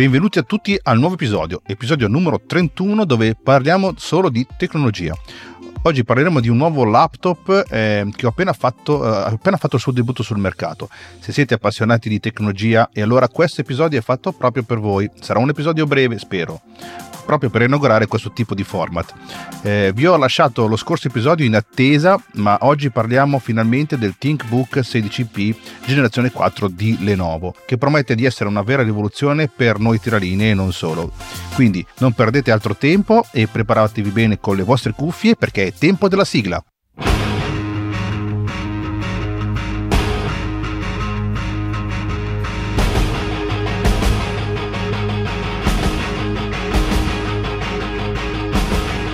Benvenuti a tutti al nuovo episodio, episodio numero 31 dove parliamo solo di tecnologia. Oggi parleremo di un nuovo laptop eh, che ho appena fatto, eh, appena fatto il suo debutto sul mercato. Se siete appassionati di tecnologia e allora questo episodio è fatto proprio per voi. Sarà un episodio breve, spero proprio per inaugurare questo tipo di format. Eh, vi ho lasciato lo scorso episodio in attesa, ma oggi parliamo finalmente del ThinkBook 16P generazione 4 di Lenovo, che promette di essere una vera rivoluzione per noi tiraline e non solo. Quindi non perdete altro tempo e preparatevi bene con le vostre cuffie perché è tempo della sigla.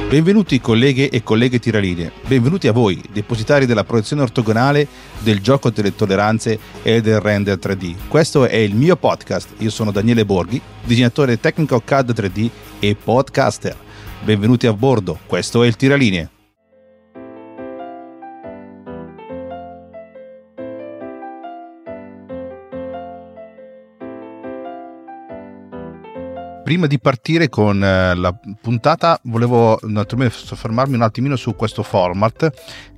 Benvenuti colleghe e colleghe tiraline, benvenuti a voi, depositari della proiezione ortogonale, del gioco delle tolleranze e del render 3D. Questo è il mio podcast, io sono Daniele Borghi, disegnatore tecnico CAD 3D e podcaster. Benvenuti a bordo, questo è il Tiralinee. Prima di partire con eh, la puntata volevo soffermarmi un attimino su questo format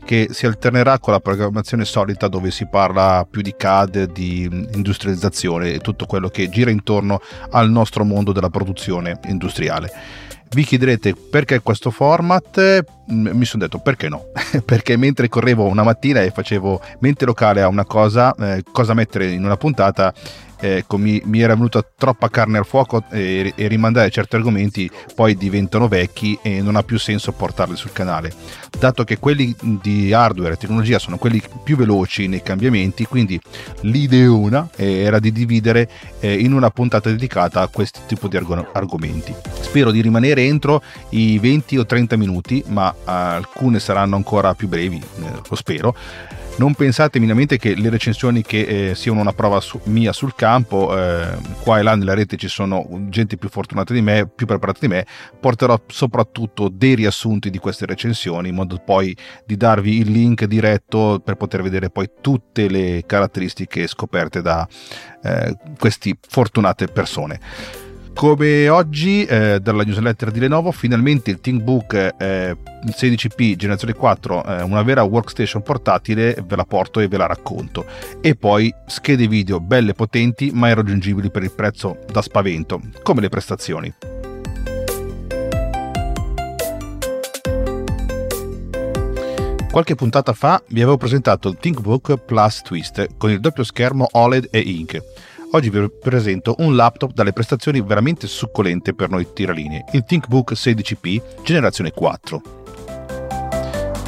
che si alternerà con la programmazione solita dove si parla più di CAD, di industrializzazione e tutto quello che gira intorno al nostro mondo della produzione industriale. Vi chiederete perché questo format? Mi sono detto perché no? perché mentre correvo una mattina e facevo mente locale a una cosa, eh, cosa mettere in una puntata, ecco, mi, mi, era venuta troppa carne al fuoco e, e, rimandare certi argomenti poi diventano vecchi e non ha più senso portarli sul canale. Dato che quelli di hardware e tecnologia sono quelli più veloci nei cambiamenti, quindi l'ideona era di dividere eh, in una puntata dedicata a questo tipo di arg- argomenti. Spero di rimanere entro i 20 o 30 minuti, ma alcune saranno ancora più brevi, eh, lo spero non pensate minimamente che le recensioni che eh, siano una prova su, mia sul campo, eh, qua e là nella rete ci sono gente più fortunata di me, più preparata di me, porterò soprattutto dei riassunti di queste recensioni in modo poi di darvi il link diretto per poter vedere poi tutte le caratteristiche scoperte da eh, queste fortunate persone. Come oggi eh, dalla newsletter di Lenovo, finalmente il ThinkBook eh, 16P generazione 4, eh, una vera workstation portatile, ve la porto e ve la racconto. E poi schede video belle potenti ma irraggiungibili per il prezzo da spavento, come le prestazioni. Qualche puntata fa vi avevo presentato il ThinkBook Plus Twist con il doppio schermo OLED e Ink Oggi vi presento un laptop dalle prestazioni veramente succolente per noi tiralinee, il ThinkBook 16P generazione 4.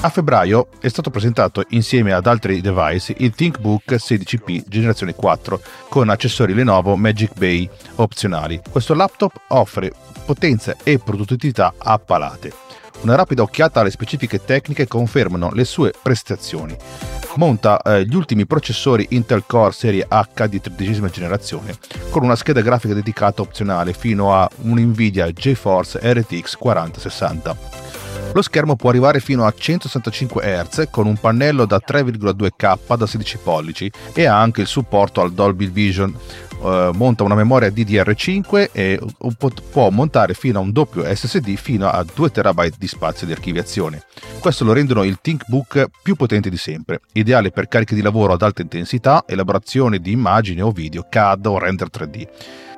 A febbraio è stato presentato insieme ad altri device il ThinkBook 16P generazione 4 con accessori Lenovo Magic Bay opzionali. Questo laptop offre potenza e produttività a palate. Una rapida occhiata alle specifiche tecniche confermano le sue prestazioni monta eh, gli ultimi processori Intel Core serie H di tredicesima generazione con una scheda grafica dedicata opzionale fino a un Nvidia GeForce RTX 4060. Lo schermo può arrivare fino a 165 Hz con un pannello da 3,2K da 16 pollici e ha anche il supporto al Dolby Vision, eh, monta una memoria DDR5 e può montare fino a un doppio SSD fino a 2 TB di spazio di archiviazione. Questo lo rendono il ThinkBook più potente di sempre, ideale per cariche di lavoro ad alta intensità, elaborazione di immagini o video, CAD o render 3D.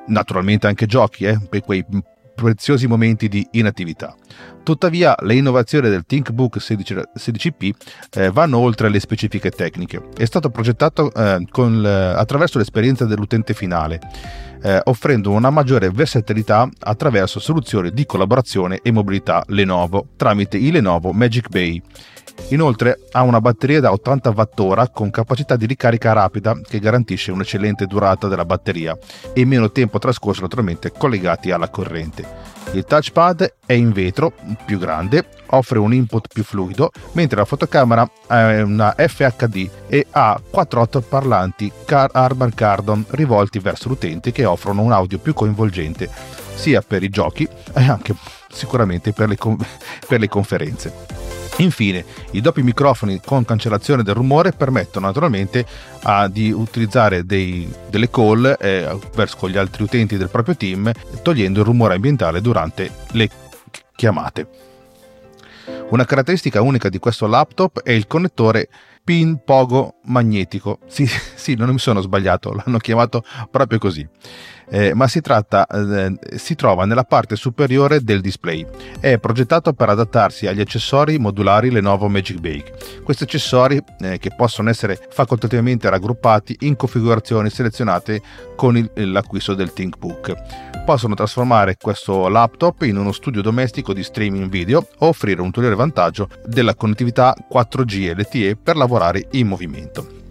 Naturalmente anche giochi, eh, per quei preziosi momenti di inattività. Tuttavia, le innovazioni del ThinkBook 16, p eh, vanno oltre le specifiche tecniche. È stato progettato eh, con, attraverso l'esperienza dell'utente finale, eh, offrendo una maggiore versatilità attraverso soluzioni di collaborazione e mobilità Lenovo tramite i Lenovo Magic Bay Inoltre ha una batteria da 80 Wh con capacità di ricarica rapida che garantisce un'eccellente durata della batteria e meno tempo trascorso naturalmente collegati alla corrente. Il touchpad è in vetro, più grande, offre un input più fluido, mentre la fotocamera è una FHD e ha 4 parlanti Car Arban Cardon rivolti verso l'utente che offrono un audio più coinvolgente sia per i giochi e anche sicuramente per le, per le conferenze. Infine, i doppi microfoni con cancellazione del rumore permettono naturalmente a, di utilizzare dei, delle call eh, verso gli altri utenti del proprio team, togliendo il rumore ambientale durante le chiamate. Una caratteristica unica di questo laptop è il connettore pin pogo magnetico. Sì, sì, non mi sono sbagliato, l'hanno chiamato proprio così. Eh, ma si, tratta, eh, si trova nella parte superiore del display. È progettato per adattarsi agli accessori modulari Lenovo Magic Bake. Questi accessori, eh, che possono essere facoltativamente raggruppati in configurazioni selezionate con il, l'acquisto del ThinkBook, possono trasformare questo laptop in uno studio domestico di streaming video o offrire un ulteriore vantaggio della connettività 4G LTE per lavorare in movimento.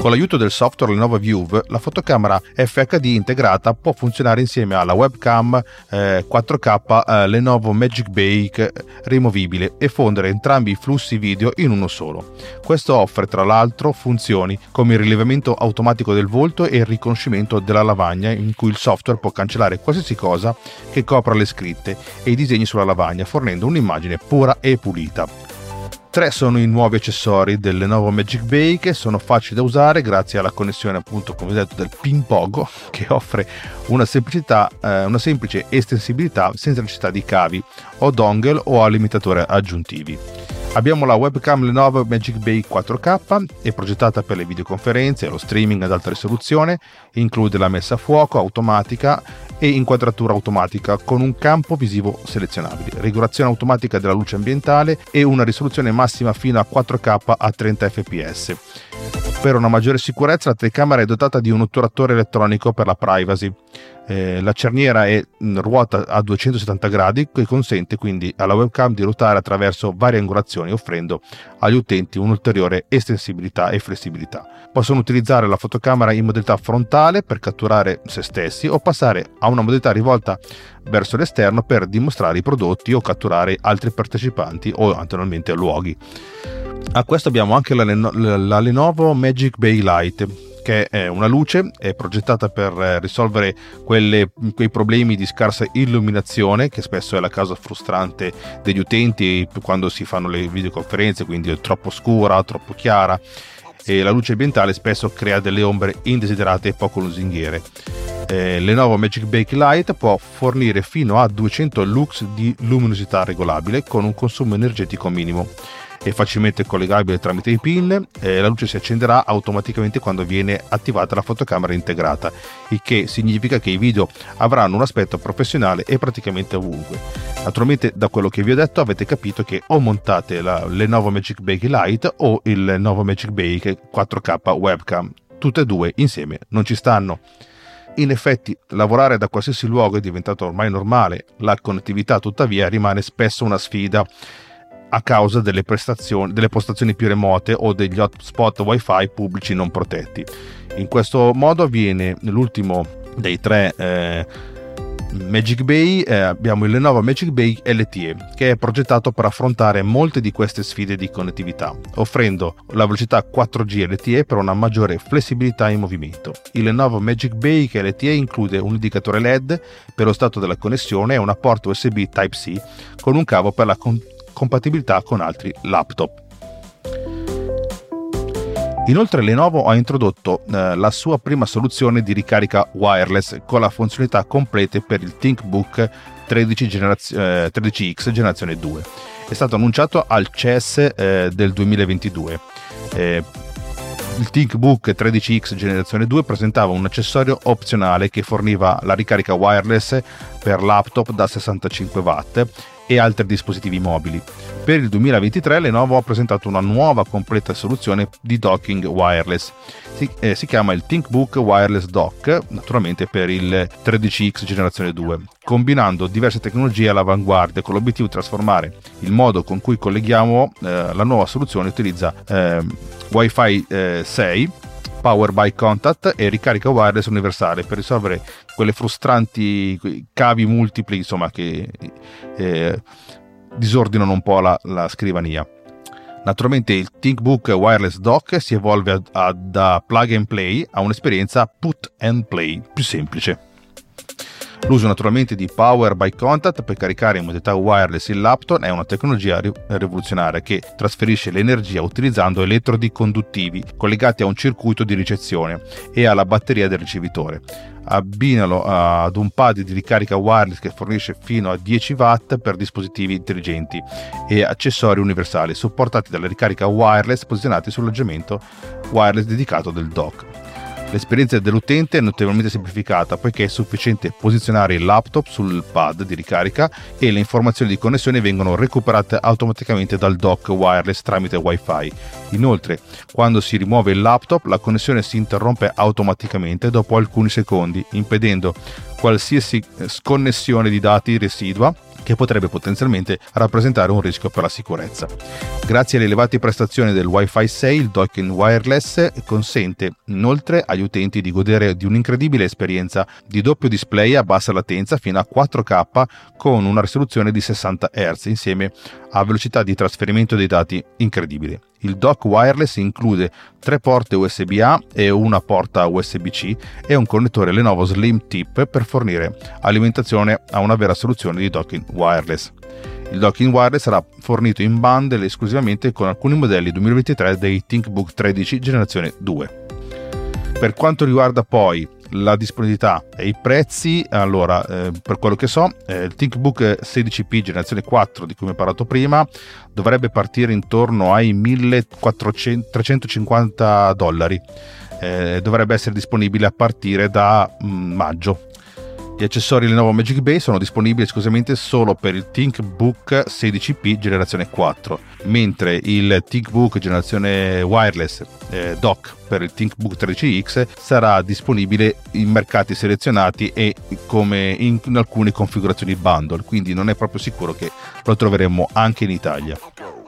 Con l'aiuto del software Lenovo View, la fotocamera FHD integrata può funzionare insieme alla webcam eh, 4K eh, Lenovo Magic Bake rimovibile e fondere entrambi i flussi video in uno solo. Questo offre tra l'altro funzioni come il rilevamento automatico del volto e il riconoscimento della lavagna in cui il software può cancellare qualsiasi cosa che copra le scritte e i disegni sulla lavagna fornendo un'immagine pura e pulita. Tre sono i nuovi accessori del Lenovo Magic Bake, sono facili da usare grazie alla connessione appunto come detto del pin pogo che offre una, eh, una semplice estensibilità senza necessità di cavi o dongle o alimentatori aggiuntivi. Abbiamo la webcam Lenovo Magic Bake 4K, è progettata per le videoconferenze e lo streaming ad alta risoluzione, include la messa a fuoco automatica e inquadratura automatica con un campo visivo selezionabile, regolazione automatica della luce ambientale e una risoluzione massima fino a 4K a 30 fps. Per una maggiore sicurezza la telecamera è dotata di un otturatore elettronico per la privacy. Eh, la cerniera è ruota a 270 gradi che consente quindi alla webcam di ruotare attraverso varie angolazioni offrendo agli utenti un'ulteriore estensibilità e flessibilità. Possono utilizzare la fotocamera in modalità frontale per catturare se stessi o passare a una modalità rivolta verso l'esterno per dimostrare i prodotti o catturare altri partecipanti o naturalmente luoghi. A questo abbiamo anche la, la Lenovo Magic Bay Light che è una luce, è progettata per eh, risolvere quelle, quei problemi di scarsa illuminazione che spesso è la causa frustrante degli utenti quando si fanno le videoconferenze, quindi è troppo scura, troppo chiara e la luce ambientale spesso crea delle ombre indesiderate e poco lusinghiere. Eh, Lenovo Magic Bake Light può fornire fino a 200 lux di luminosità regolabile con un consumo energetico minimo è facilmente collegabile tramite i pin e la luce si accenderà automaticamente quando viene attivata la fotocamera integrata, il che significa che i video avranno un aspetto professionale e praticamente ovunque. Naturalmente da quello che vi ho detto avete capito che o montate la Lenovo Magic Bake Lite o il Lenovo Magic Bake 4K webcam, tutte e due insieme non ci stanno. In effetti, lavorare da qualsiasi luogo è diventato ormai normale, la connettività tuttavia rimane spesso una sfida a causa delle, delle postazioni più remote o degli hotspot wifi pubblici non protetti. In questo modo avviene l'ultimo dei tre eh, Magic Bay, eh, abbiamo il Lenovo Magic Bay LTE, che è progettato per affrontare molte di queste sfide di connettività, offrendo la velocità 4G LTE per una maggiore flessibilità in movimento. Il Lenovo Magic Bay LTE include un indicatore LED per lo stato della connessione e una porta USB Type-C con un cavo per la con- compatibilità con altri laptop. Inoltre Lenovo ha introdotto eh, la sua prima soluzione di ricarica wireless con la funzionalità complete per il ThinkBook 13 generaz- eh, 13X generazione 2. È stato annunciato al CES eh, del 2022. Eh, il ThinkBook 13X generazione 2 presentava un accessorio opzionale che forniva la ricarica wireless per laptop da 65 watt e altri dispositivi mobili. Per il 2023 Lenovo ha presentato una nuova completa soluzione di docking wireless. Si, eh, si, chiama il ThinkBook Wireless Dock, naturalmente per il 13X generazione 2, combinando diverse tecnologie all'avanguardia con l'obiettivo di trasformare il modo con cui colleghiamo eh, la nuova soluzione utilizza eh, Wi-Fi 6 Power by Contact e ricarica wireless universale per risolvere quelle frustranti cavi multipli insomma, che eh, disordinano un po' la, la, scrivania. Naturalmente il ThinkBook Wireless Dock si evolve da plug and play a un'esperienza put and play più semplice. L'uso naturalmente di Power by Contact per caricare in modalità wireless il laptop è una tecnologia rivoluzionaria che trasferisce l'energia utilizzando elettrodi conduttivi collegati a un circuito di ricezione e alla batteria del ricevitore. Abbinalo ad un pad di ricarica wireless che fornisce fino a 10 watt per dispositivi intelligenti e accessori universali supportati dalla ricarica wireless posizionati sull'aggiamento wireless dedicato del dock. L'esperienza dell'utente è notevolmente semplificata poiché è sufficiente posizionare il laptop sul pad di ricarica e le informazioni di connessione vengono recuperate automaticamente dal dock wireless tramite wifi. Inoltre, quando si rimuove il laptop, la connessione si interrompe automaticamente dopo alcuni secondi, impedendo qualsiasi sconnessione di dati residua che potrebbe potenzialmente rappresentare un rischio per la sicurezza. Grazie alle elevate prestazioni del Wi-Fi 6, il docking wireless consente inoltre agli utenti di godere di un'incredibile esperienza di doppio display a bassa latenza fino a 4K con una risoluzione di 60 Hz insieme a velocità di trasferimento dei dati incredibile. Il dock wireless include tre porte USB-A e una porta USB-C e un connettore Lenovo Slim Tip per fornire alimentazione a una vera soluzione di docking wireless. Il docking wireless sarà fornito in bundle esclusivamente con alcuni modelli 2023 dei ThinkBook 13 generazione 2. Per quanto riguarda poi la disponibilità e i prezzi, allora eh, per quello che so, eh, il ThinkBook 16P generazione 4 di cui mi ho parlato prima dovrebbe partire intorno ai 1350 dollari. Eh, dovrebbe essere disponibile a partire da mh, mm, maggio gli accessori Lenovo Magic Bay sono disponibili esclusivamente solo per il ThinkBook 16P generazione 4, mentre il ThinkBook generazione wireless eh, dock per il ThinkBook 13X sarà disponibile in mercati selezionati e in, in alcune configurazioni bundle, quindi non è proprio sicuro che lo troveremo anche in Italia.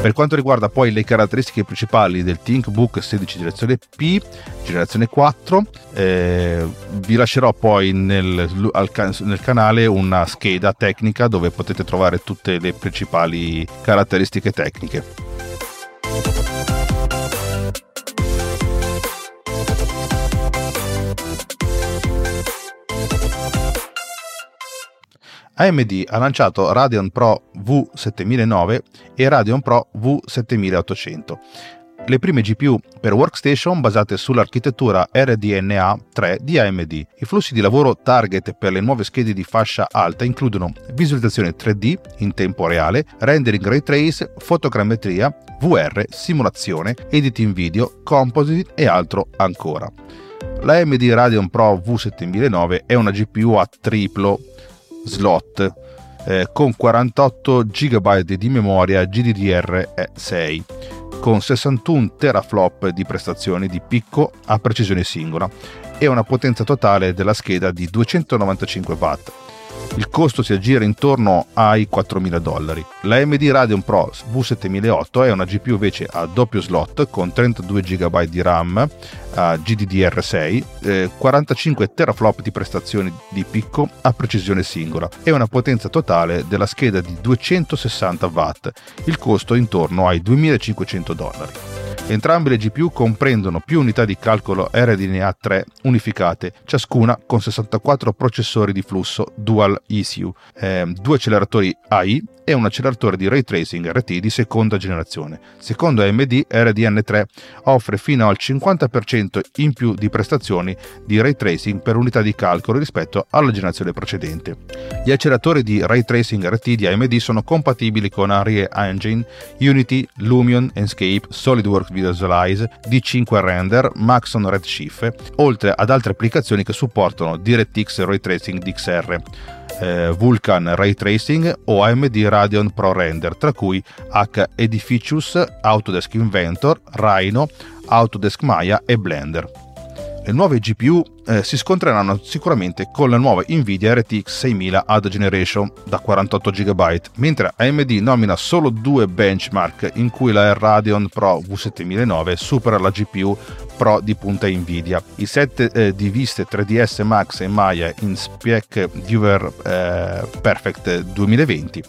Per quanto riguarda poi le caratteristiche principali del ThinkBook 16 generazione P, generazione 4, eh, vi lascerò poi nel, al, nel canale una scheda tecnica dove potete trovare tutte le principali caratteristiche tecniche. AMD ha lanciato Radeon Pro V7009 e Radeon Pro V7800, le prime GPU per workstation basate sull'architettura RDNA 3 di AMD. I flussi di lavoro target per le nuove schede di fascia alta includono visualizzazione 3D in tempo reale, rendering ray trace, fotogrammetria, VR, simulazione, editing video, composite e altro ancora. La AMD Radeon Pro V7009 è una GPU a triplo slot eh, con 48 GB di memoria GDDR6 con 61 teraflop di prestazioni di picco a precisione singola e una potenza totale della scheda di 295 watt il costo si aggira intorno ai 4.000 dollari. La AMD Radeon Pro V7008 è una GPU invece a doppio slot con 32 GB di RAM a GDDR6, eh, 45 teraflop di prestazioni di picco a precisione singola e una potenza totale della scheda di 260 watt. Il costo intorno ai 2.500 dollari. Entrambe le GPU comprendono più unità di calcolo RDNA 3 unificate, ciascuna con 64 processori di flusso Dual ECU, eh, due acceleratori AI e un acceleratore di ray tracing RT di seconda generazione. Secondo AMD, RDN3 offre fino al 50% in più di prestazioni di ray tracing per unità di calcolo rispetto alla generazione precedente. Gli acceleratori di ray tracing RT di AMD sono compatibili con Unreal Engine, Unity, Lumion, Enscape, SolidWorks Visualize, D5 Render, Maxon Redshift, oltre ad altre applicazioni che supportano DirectX Ray Tracing DXR eh, Vulkan Ray Tracing o AMD Radeon Pro Render, tra cui H Edificius, Autodesk Inventor, Rhino, Autodesk Maya e Blender. Le nuove GPU eh, si scontreranno sicuramente con la nuova Nvidia RTX 6000 Ad Generation da 48 GB, mentre AMD nomina solo due benchmark in cui la Radeon Pro V7009 supera la GPU Pro di punta Nvidia. I set eh, di viste 3ds Max e Maya in Spec Viewer eh, Perfect 2020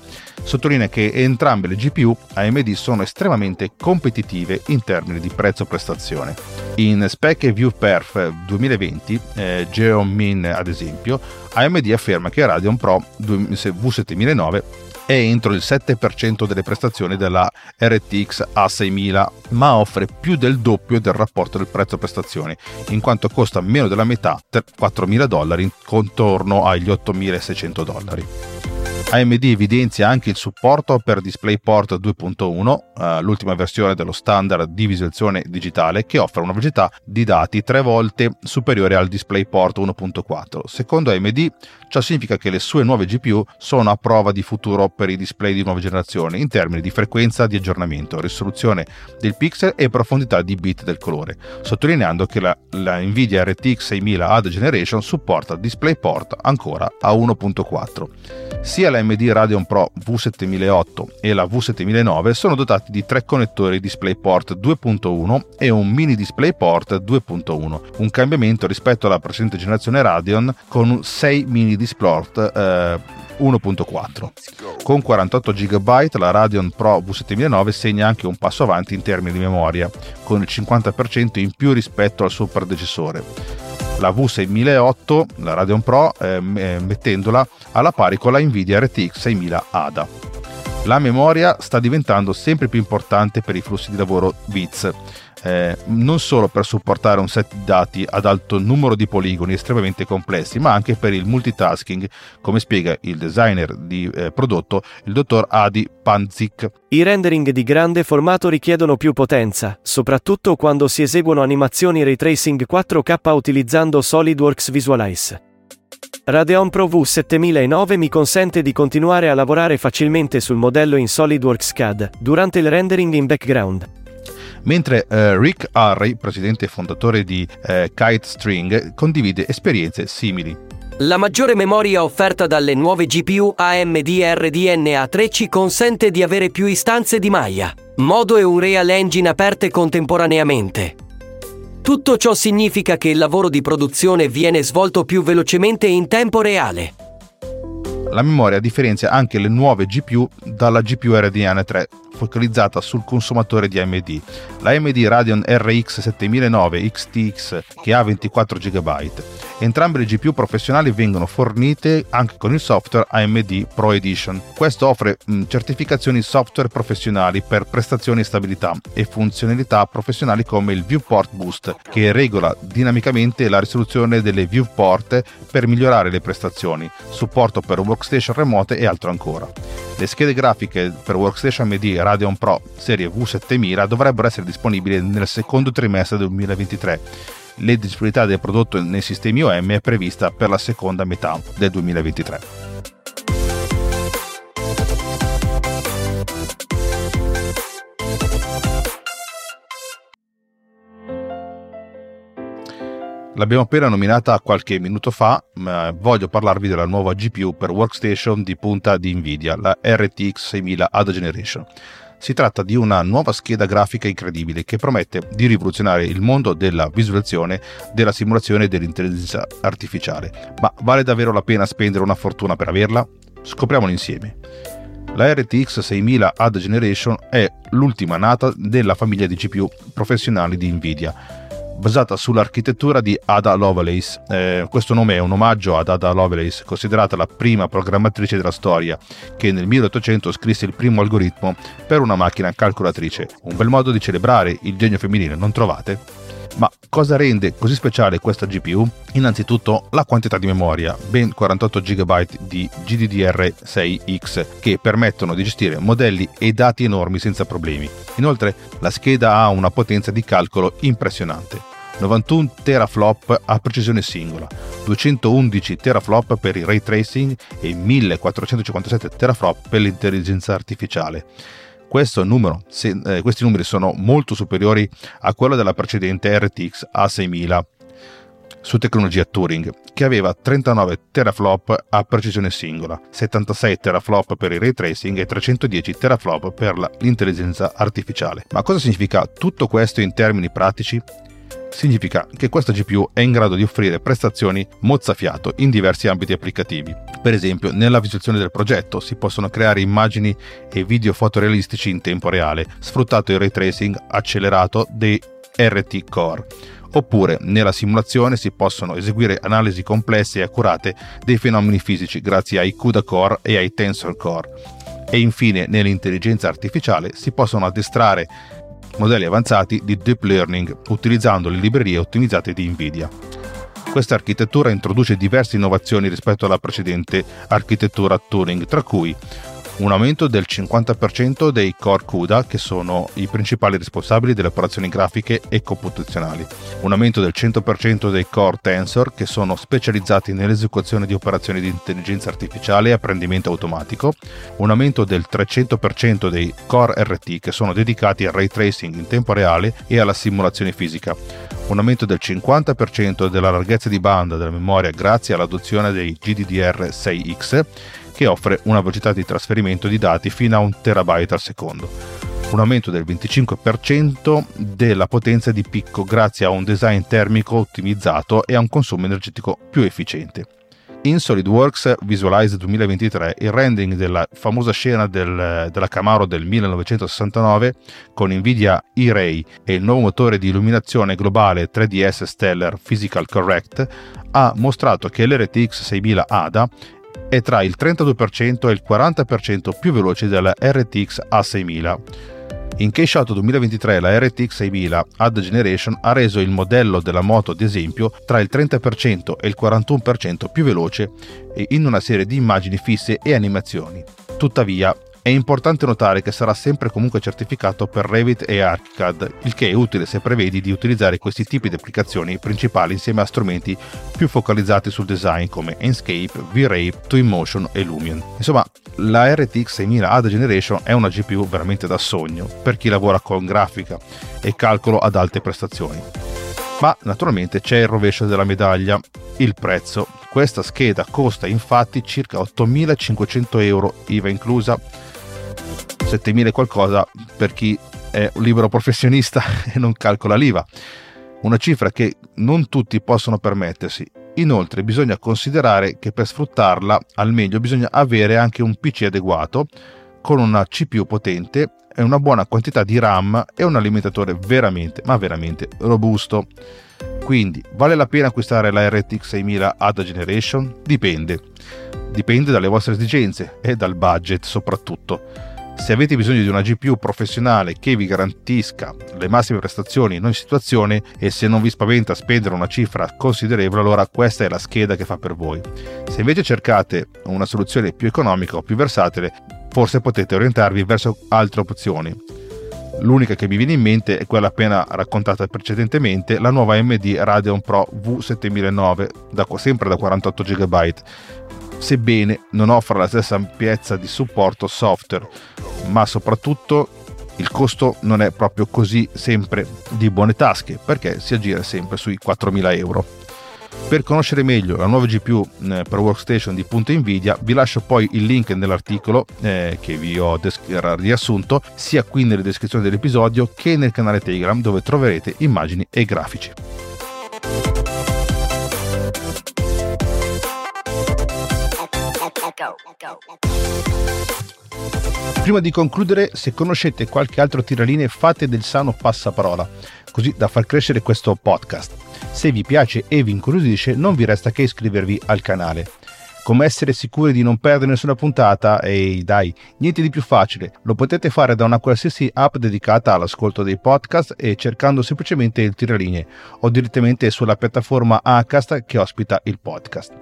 sottolinea che entrambe le GPU AMD sono estremamente competitive in termini di prezzo-prestazione. In Spec View Perf 2020 eh, Geomin ad esempio, AMD afferma che Radeon Pro V7009 è entro il 7% delle prestazioni della RTX A6000, ma offre più del doppio del rapporto del prezzo-prestazioni, in quanto costa meno della metà, 4.000 dollari, contorno agli 8.600 dollari. AMD evidenzia anche il supporto per DisplayPort 2.1, eh, l'ultima versione dello standard di visualizzazione digitale che offre una velocità di dati tre volte superiore al DisplayPort 1.4. Secondo AMD ciò significa che le sue nuove GPU sono a prova di futuro per i display di nuova generazione in termini di frequenza di aggiornamento, risoluzione del pixel e profondità di bit del colore, sottolineando che la, la Nvidia RTX 6000 Ad Generation supporta DisplayPort ancora a 1.4. Sia la AMD Radeon Pro V7008 e la V7009 sono dotati di tre connettori DisplayPort 2.1 e un mini DisplayPort 2.1, un cambiamento rispetto alla precedente generazione Radeon con 6 mini DisplayPort eh, 1.4. Con 48 GB la Radeon Pro V7009 segna anche un passo avanti in termini di memoria, con il 50% in più rispetto al suo predecessore la V6008, la Radeon Pro, eh, mettendola alla pari con la Nvidia RTX 6000 ADA. La memoria sta diventando sempre più importante per i flussi di lavoro bits eh, non solo per supportare un set di dati ad alto numero di poligoni estremamente complessi, ma anche per il multitasking, come spiega il designer di eh, prodotto, il dottor Adi Panzik. I rendering di grande formato richiedono più potenza, soprattutto quando si eseguono animazioni ray tracing 4K utilizzando SolidWorks Visualize. Radeon Pro V7009 mi consente di continuare a lavorare facilmente sul modello in SolidWorks CAD durante il rendering in background mentre eh, Rick Harry, presidente e fondatore di eh, Kite String, condivide esperienze simili. La maggiore memoria offerta dalle nuove GPU AMD RDNA 3 ci consente di avere più istanze di Maya, modo e un Real Engine aperte contemporaneamente. Tutto ciò significa che il lavoro di produzione viene svolto più velocemente in tempo reale. La memoria differenzia anche le nuove GPU dalla GPU RDNA 3 focalizzata sul consumatore di AMD, la AMD Radeon RX 7009 XTX che ha 24 GB. Entrambe le GPU professionali vengono fornite anche con il software AMD Pro Edition. Questo offre certificazioni software professionali per prestazioni e stabilità e funzionalità professionali come il Viewport Boost, che regola dinamicamente la risoluzione delle viewport per migliorare le prestazioni, supporto per workstation remote e altro ancora. Le schede grafiche per workstation AMD Radeon Pro serie V7000 dovrebbero essere disponibili nel secondo trimestre del 2023. La disponibilità del prodotto nei sistemi OM è prevista per la seconda metà del 2023. L'abbiamo appena nominata qualche minuto fa, ma voglio parlarvi della nuova GPU per workstation di punta di Nvidia, la RTX 6000 Ada Generation. Si tratta di una nuova scheda grafica incredibile che promette di rivoluzionare il mondo della visualizzazione, della simulazione e dell'intelligenza artificiale. Ma vale davvero la pena spendere una fortuna per averla? Scopriamolo insieme. La RTX 6000 Ad Generation è l'ultima nata della famiglia di GPU professionali di Nvidia basata sull'architettura di Ada Lovelace. Eh, questo nome è un omaggio ad Ada Lovelace, considerata la prima programmatrice della storia, che nel 1800 scrisse il primo algoritmo per una macchina calcolatrice. Un bel modo di celebrare il genio femminile, non trovate? Ma cosa rende così speciale questa GPU? Innanzitutto la quantità di memoria, ben 48 GB di GDDR6X che permettono di gestire modelli e dati enormi senza problemi. Inoltre la scheda ha una potenza di calcolo impressionante. 91 teraflop a precisione singola, 211 teraflop per il ray tracing e 1457 teraflop per l'intelligenza artificiale numero, se, eh, questi numeri sono molto superiori a quello della precedente RTX A6000 su tecnologia Turing, che aveva 39 teraflop a precisione singola, 76 teraflop per il ray tracing e 310 teraflop per l'intelligenza artificiale. Ma cosa significa tutto questo in termini pratici? Significa che questa GPU è in grado di offrire prestazioni mozzafiato in diversi ambiti applicativi. Per esempio, nella visualizzazione del progetto si possono creare immagini e video fotorealistici in tempo reale, sfruttato il ray tracing accelerato dei RT Core oppure nella simulazione si possono eseguire analisi complesse e accurate dei fenomeni fisici grazie ai CUDA Core e ai Tensor Core. E infine nell'intelligenza artificiale si possono addestrare modelli avanzati di deep learning utilizzando le librerie ottimizzate di Nvidia. Questa architettura introduce diverse innovazioni rispetto alla precedente architettura Turing, tra cui un aumento del 50% dei core CUDA, che sono i principali responsabili delle operazioni grafiche e computazionali, un aumento del 100% dei core Tensor, che sono specializzati nell'esecuzione di operazioni di intelligenza artificiale e apprendimento automatico, un aumento del 300% dei core RT, che sono dedicati al ray tracing in tempo reale e alla simulazione fisica, un aumento del 50% della larghezza di banda della memoria grazie all'adozione dei GDDR6X che offre una velocità di trasferimento di dati fino a un terabyte al secondo. Un aumento del 25% della potenza di picco grazie a un design termico ottimizzato e a un consumo energetico più efficiente. In SolidWorks Visualize 2023 il rendering della famosa scena del, della Camaro del 1969 con Nvidia E-Ray e il nuovo motore di illuminazione globale 3ds Stellar Physical Correct ha mostrato che l'RTX 6000 ADA è tra il 32% e il 40% più veloce della RTX A6000. In Keyshot 2023 la RTX 6000 Add Generation ha reso il modello della moto ad esempio tra il 30% e il 41% più veloce in una serie di immagini fisse e animazioni. Tuttavia è importante notare che sarà sempre comunque certificato per Revit e ArchiCAD, il che è utile se prevedi di utilizzare questi tipi di applicazioni principali insieme a strumenti più focalizzati sul design come Enscape, V-Ray, Twinmotion e Lumion. Insomma, la RTX 6000 Ad Generation è una GPU veramente da sogno per chi lavora con grafica e calcolo ad alte prestazioni. Ma naturalmente c'è il rovescio della medaglia, il prezzo. Questa scheda costa infatti circa 8500 euro IVA inclusa 7000 qualcosa per chi è un libero professionista e non calcola l'IVA. Una cifra che non tutti possono permettersi. Inoltre bisogna considerare che per sfruttarla al meglio bisogna avere anche un PC adeguato con una CPU potente e una buona quantità di RAM e un alimentatore veramente, ma veramente robusto. Quindi vale la pena acquistare la RTX 6000 Ada Generation? Dipende. Dipende dalle vostre esigenze e dal budget soprattutto. Se avete bisogno di una GPU professionale che vi garantisca le massime prestazioni in ogni situazione e se non vi spaventa spendere una cifra considerevole, allora questa è la scheda che fa per voi. Se invece cercate una soluzione più economica o più versatile, forse potete orientarvi verso altre opzioni. L'unica che mi viene in mente è quella appena raccontata precedentemente, la nuova AMD Radeon Pro V7009, da, sempre da 48 GB, sebbene non offra la stessa ampiezza di supporto software, ma soprattutto il costo non è proprio così sempre di buone tasche perché si aggira sempre sui 4.000 euro. Per conoscere meglio la nuova GPU eh, per workstation di Punto Nvidia vi lascio poi il link nell'articolo eh, che vi ho des- riassunto sia qui nelle descrizioni dell'episodio che nel canale Telegram dove troverete immagini e grafici. Prima di concludere, se conoscete qualche altro tiraline fate del sano passaparola, così da far crescere questo podcast. Se vi piace e vi incuriosisce, non vi resta che iscrivervi al canale. Come essere sicuri di non perdere nessuna puntata? Ehi, dai, niente di più facile. Lo potete fare da una qualsiasi app dedicata all'ascolto dei podcast e cercando semplicemente il tiraline o direttamente sulla piattaforma Acast che ospita il podcast.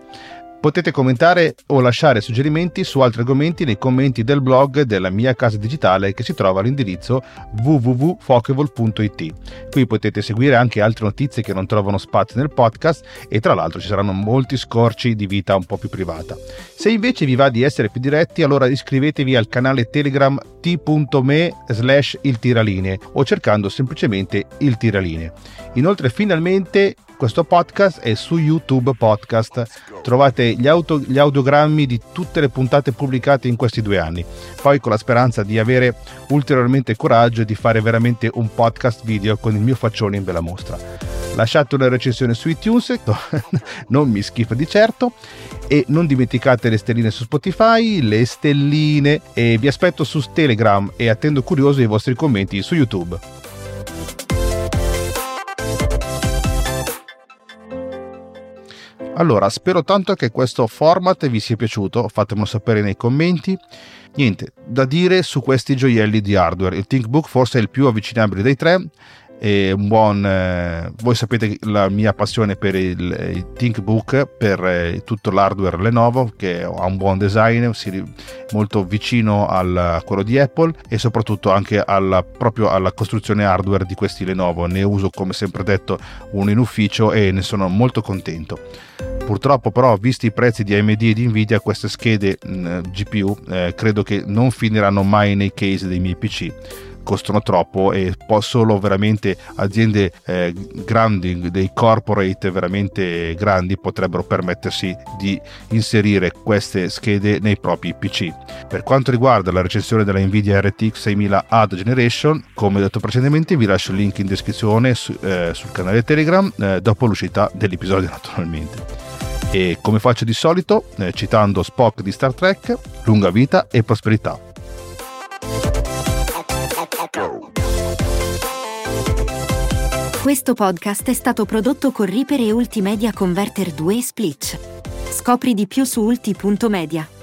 Potete commentare o lasciare suggerimenti su altri argomenti nei commenti del blog della mia casa digitale che si trova all'indirizzo www.fokevol.it. Qui potete seguire anche altre notizie che non trovano spazio nel podcast e tra l'altro ci saranno molti scorci di vita un po' più privata. Se invece vi va di essere più diretti, allora iscrivetevi al canale Telegram t.me slash il tiralinee o cercando semplicemente il tiralinee. Inoltre finalmente questo podcast è su YouTube Podcast. Trovate gli, auto, gli, audiogrammi di tutte le puntate pubblicate in questi due anni. Poi con la speranza di avere ulteriormente coraggio e di fare veramente un podcast video con il mio faccione in bella mostra. Lasciate una recensione su iTunes, non mi schifo di certo, e non dimenticate le stelline su Spotify, le stelline e vi aspetto su Telegram e attendo curioso i vostri commenti su YouTube. Allora, spero tanto che questo format vi sia piaciuto, fatemelo sapere nei commenti. Niente da dire su questi gioielli di hardware. Il ThinkBook forse è il più avvicinabile dei tre e un buon eh, voi sapete la mia passione per il, il ThinkBook per eh, tutto l'hardware Lenovo che ha un buon design si, molto vicino a quello di Apple e soprattutto anche alla, proprio alla costruzione hardware di questi Lenovo. Ne uso come sempre detto uno in ufficio e ne sono molto contento. Purtroppo però, visti i prezzi di AMD e di Nvidia, queste schede mh, GPU eh, credo che non finiranno mai nei case dei miei PC costano troppo e solo veramente aziende eh, grandi, dei corporate veramente grandi potrebbero permettersi di inserire queste schede nei propri PC. Per quanto riguarda la recensione della Nvidia RTX 6000 Add Generation, come detto precedentemente vi lascio il link in descrizione su, eh, sul canale Telegram eh, dopo l'uscita dell'episodio naturalmente. E come faccio di solito, eh, citando Spock di Star Trek, lunga vita e prosperità. Questo podcast è stato prodotto con Reaper e Ultimedia Converter 2 Split. Scopri di più su ulti.media.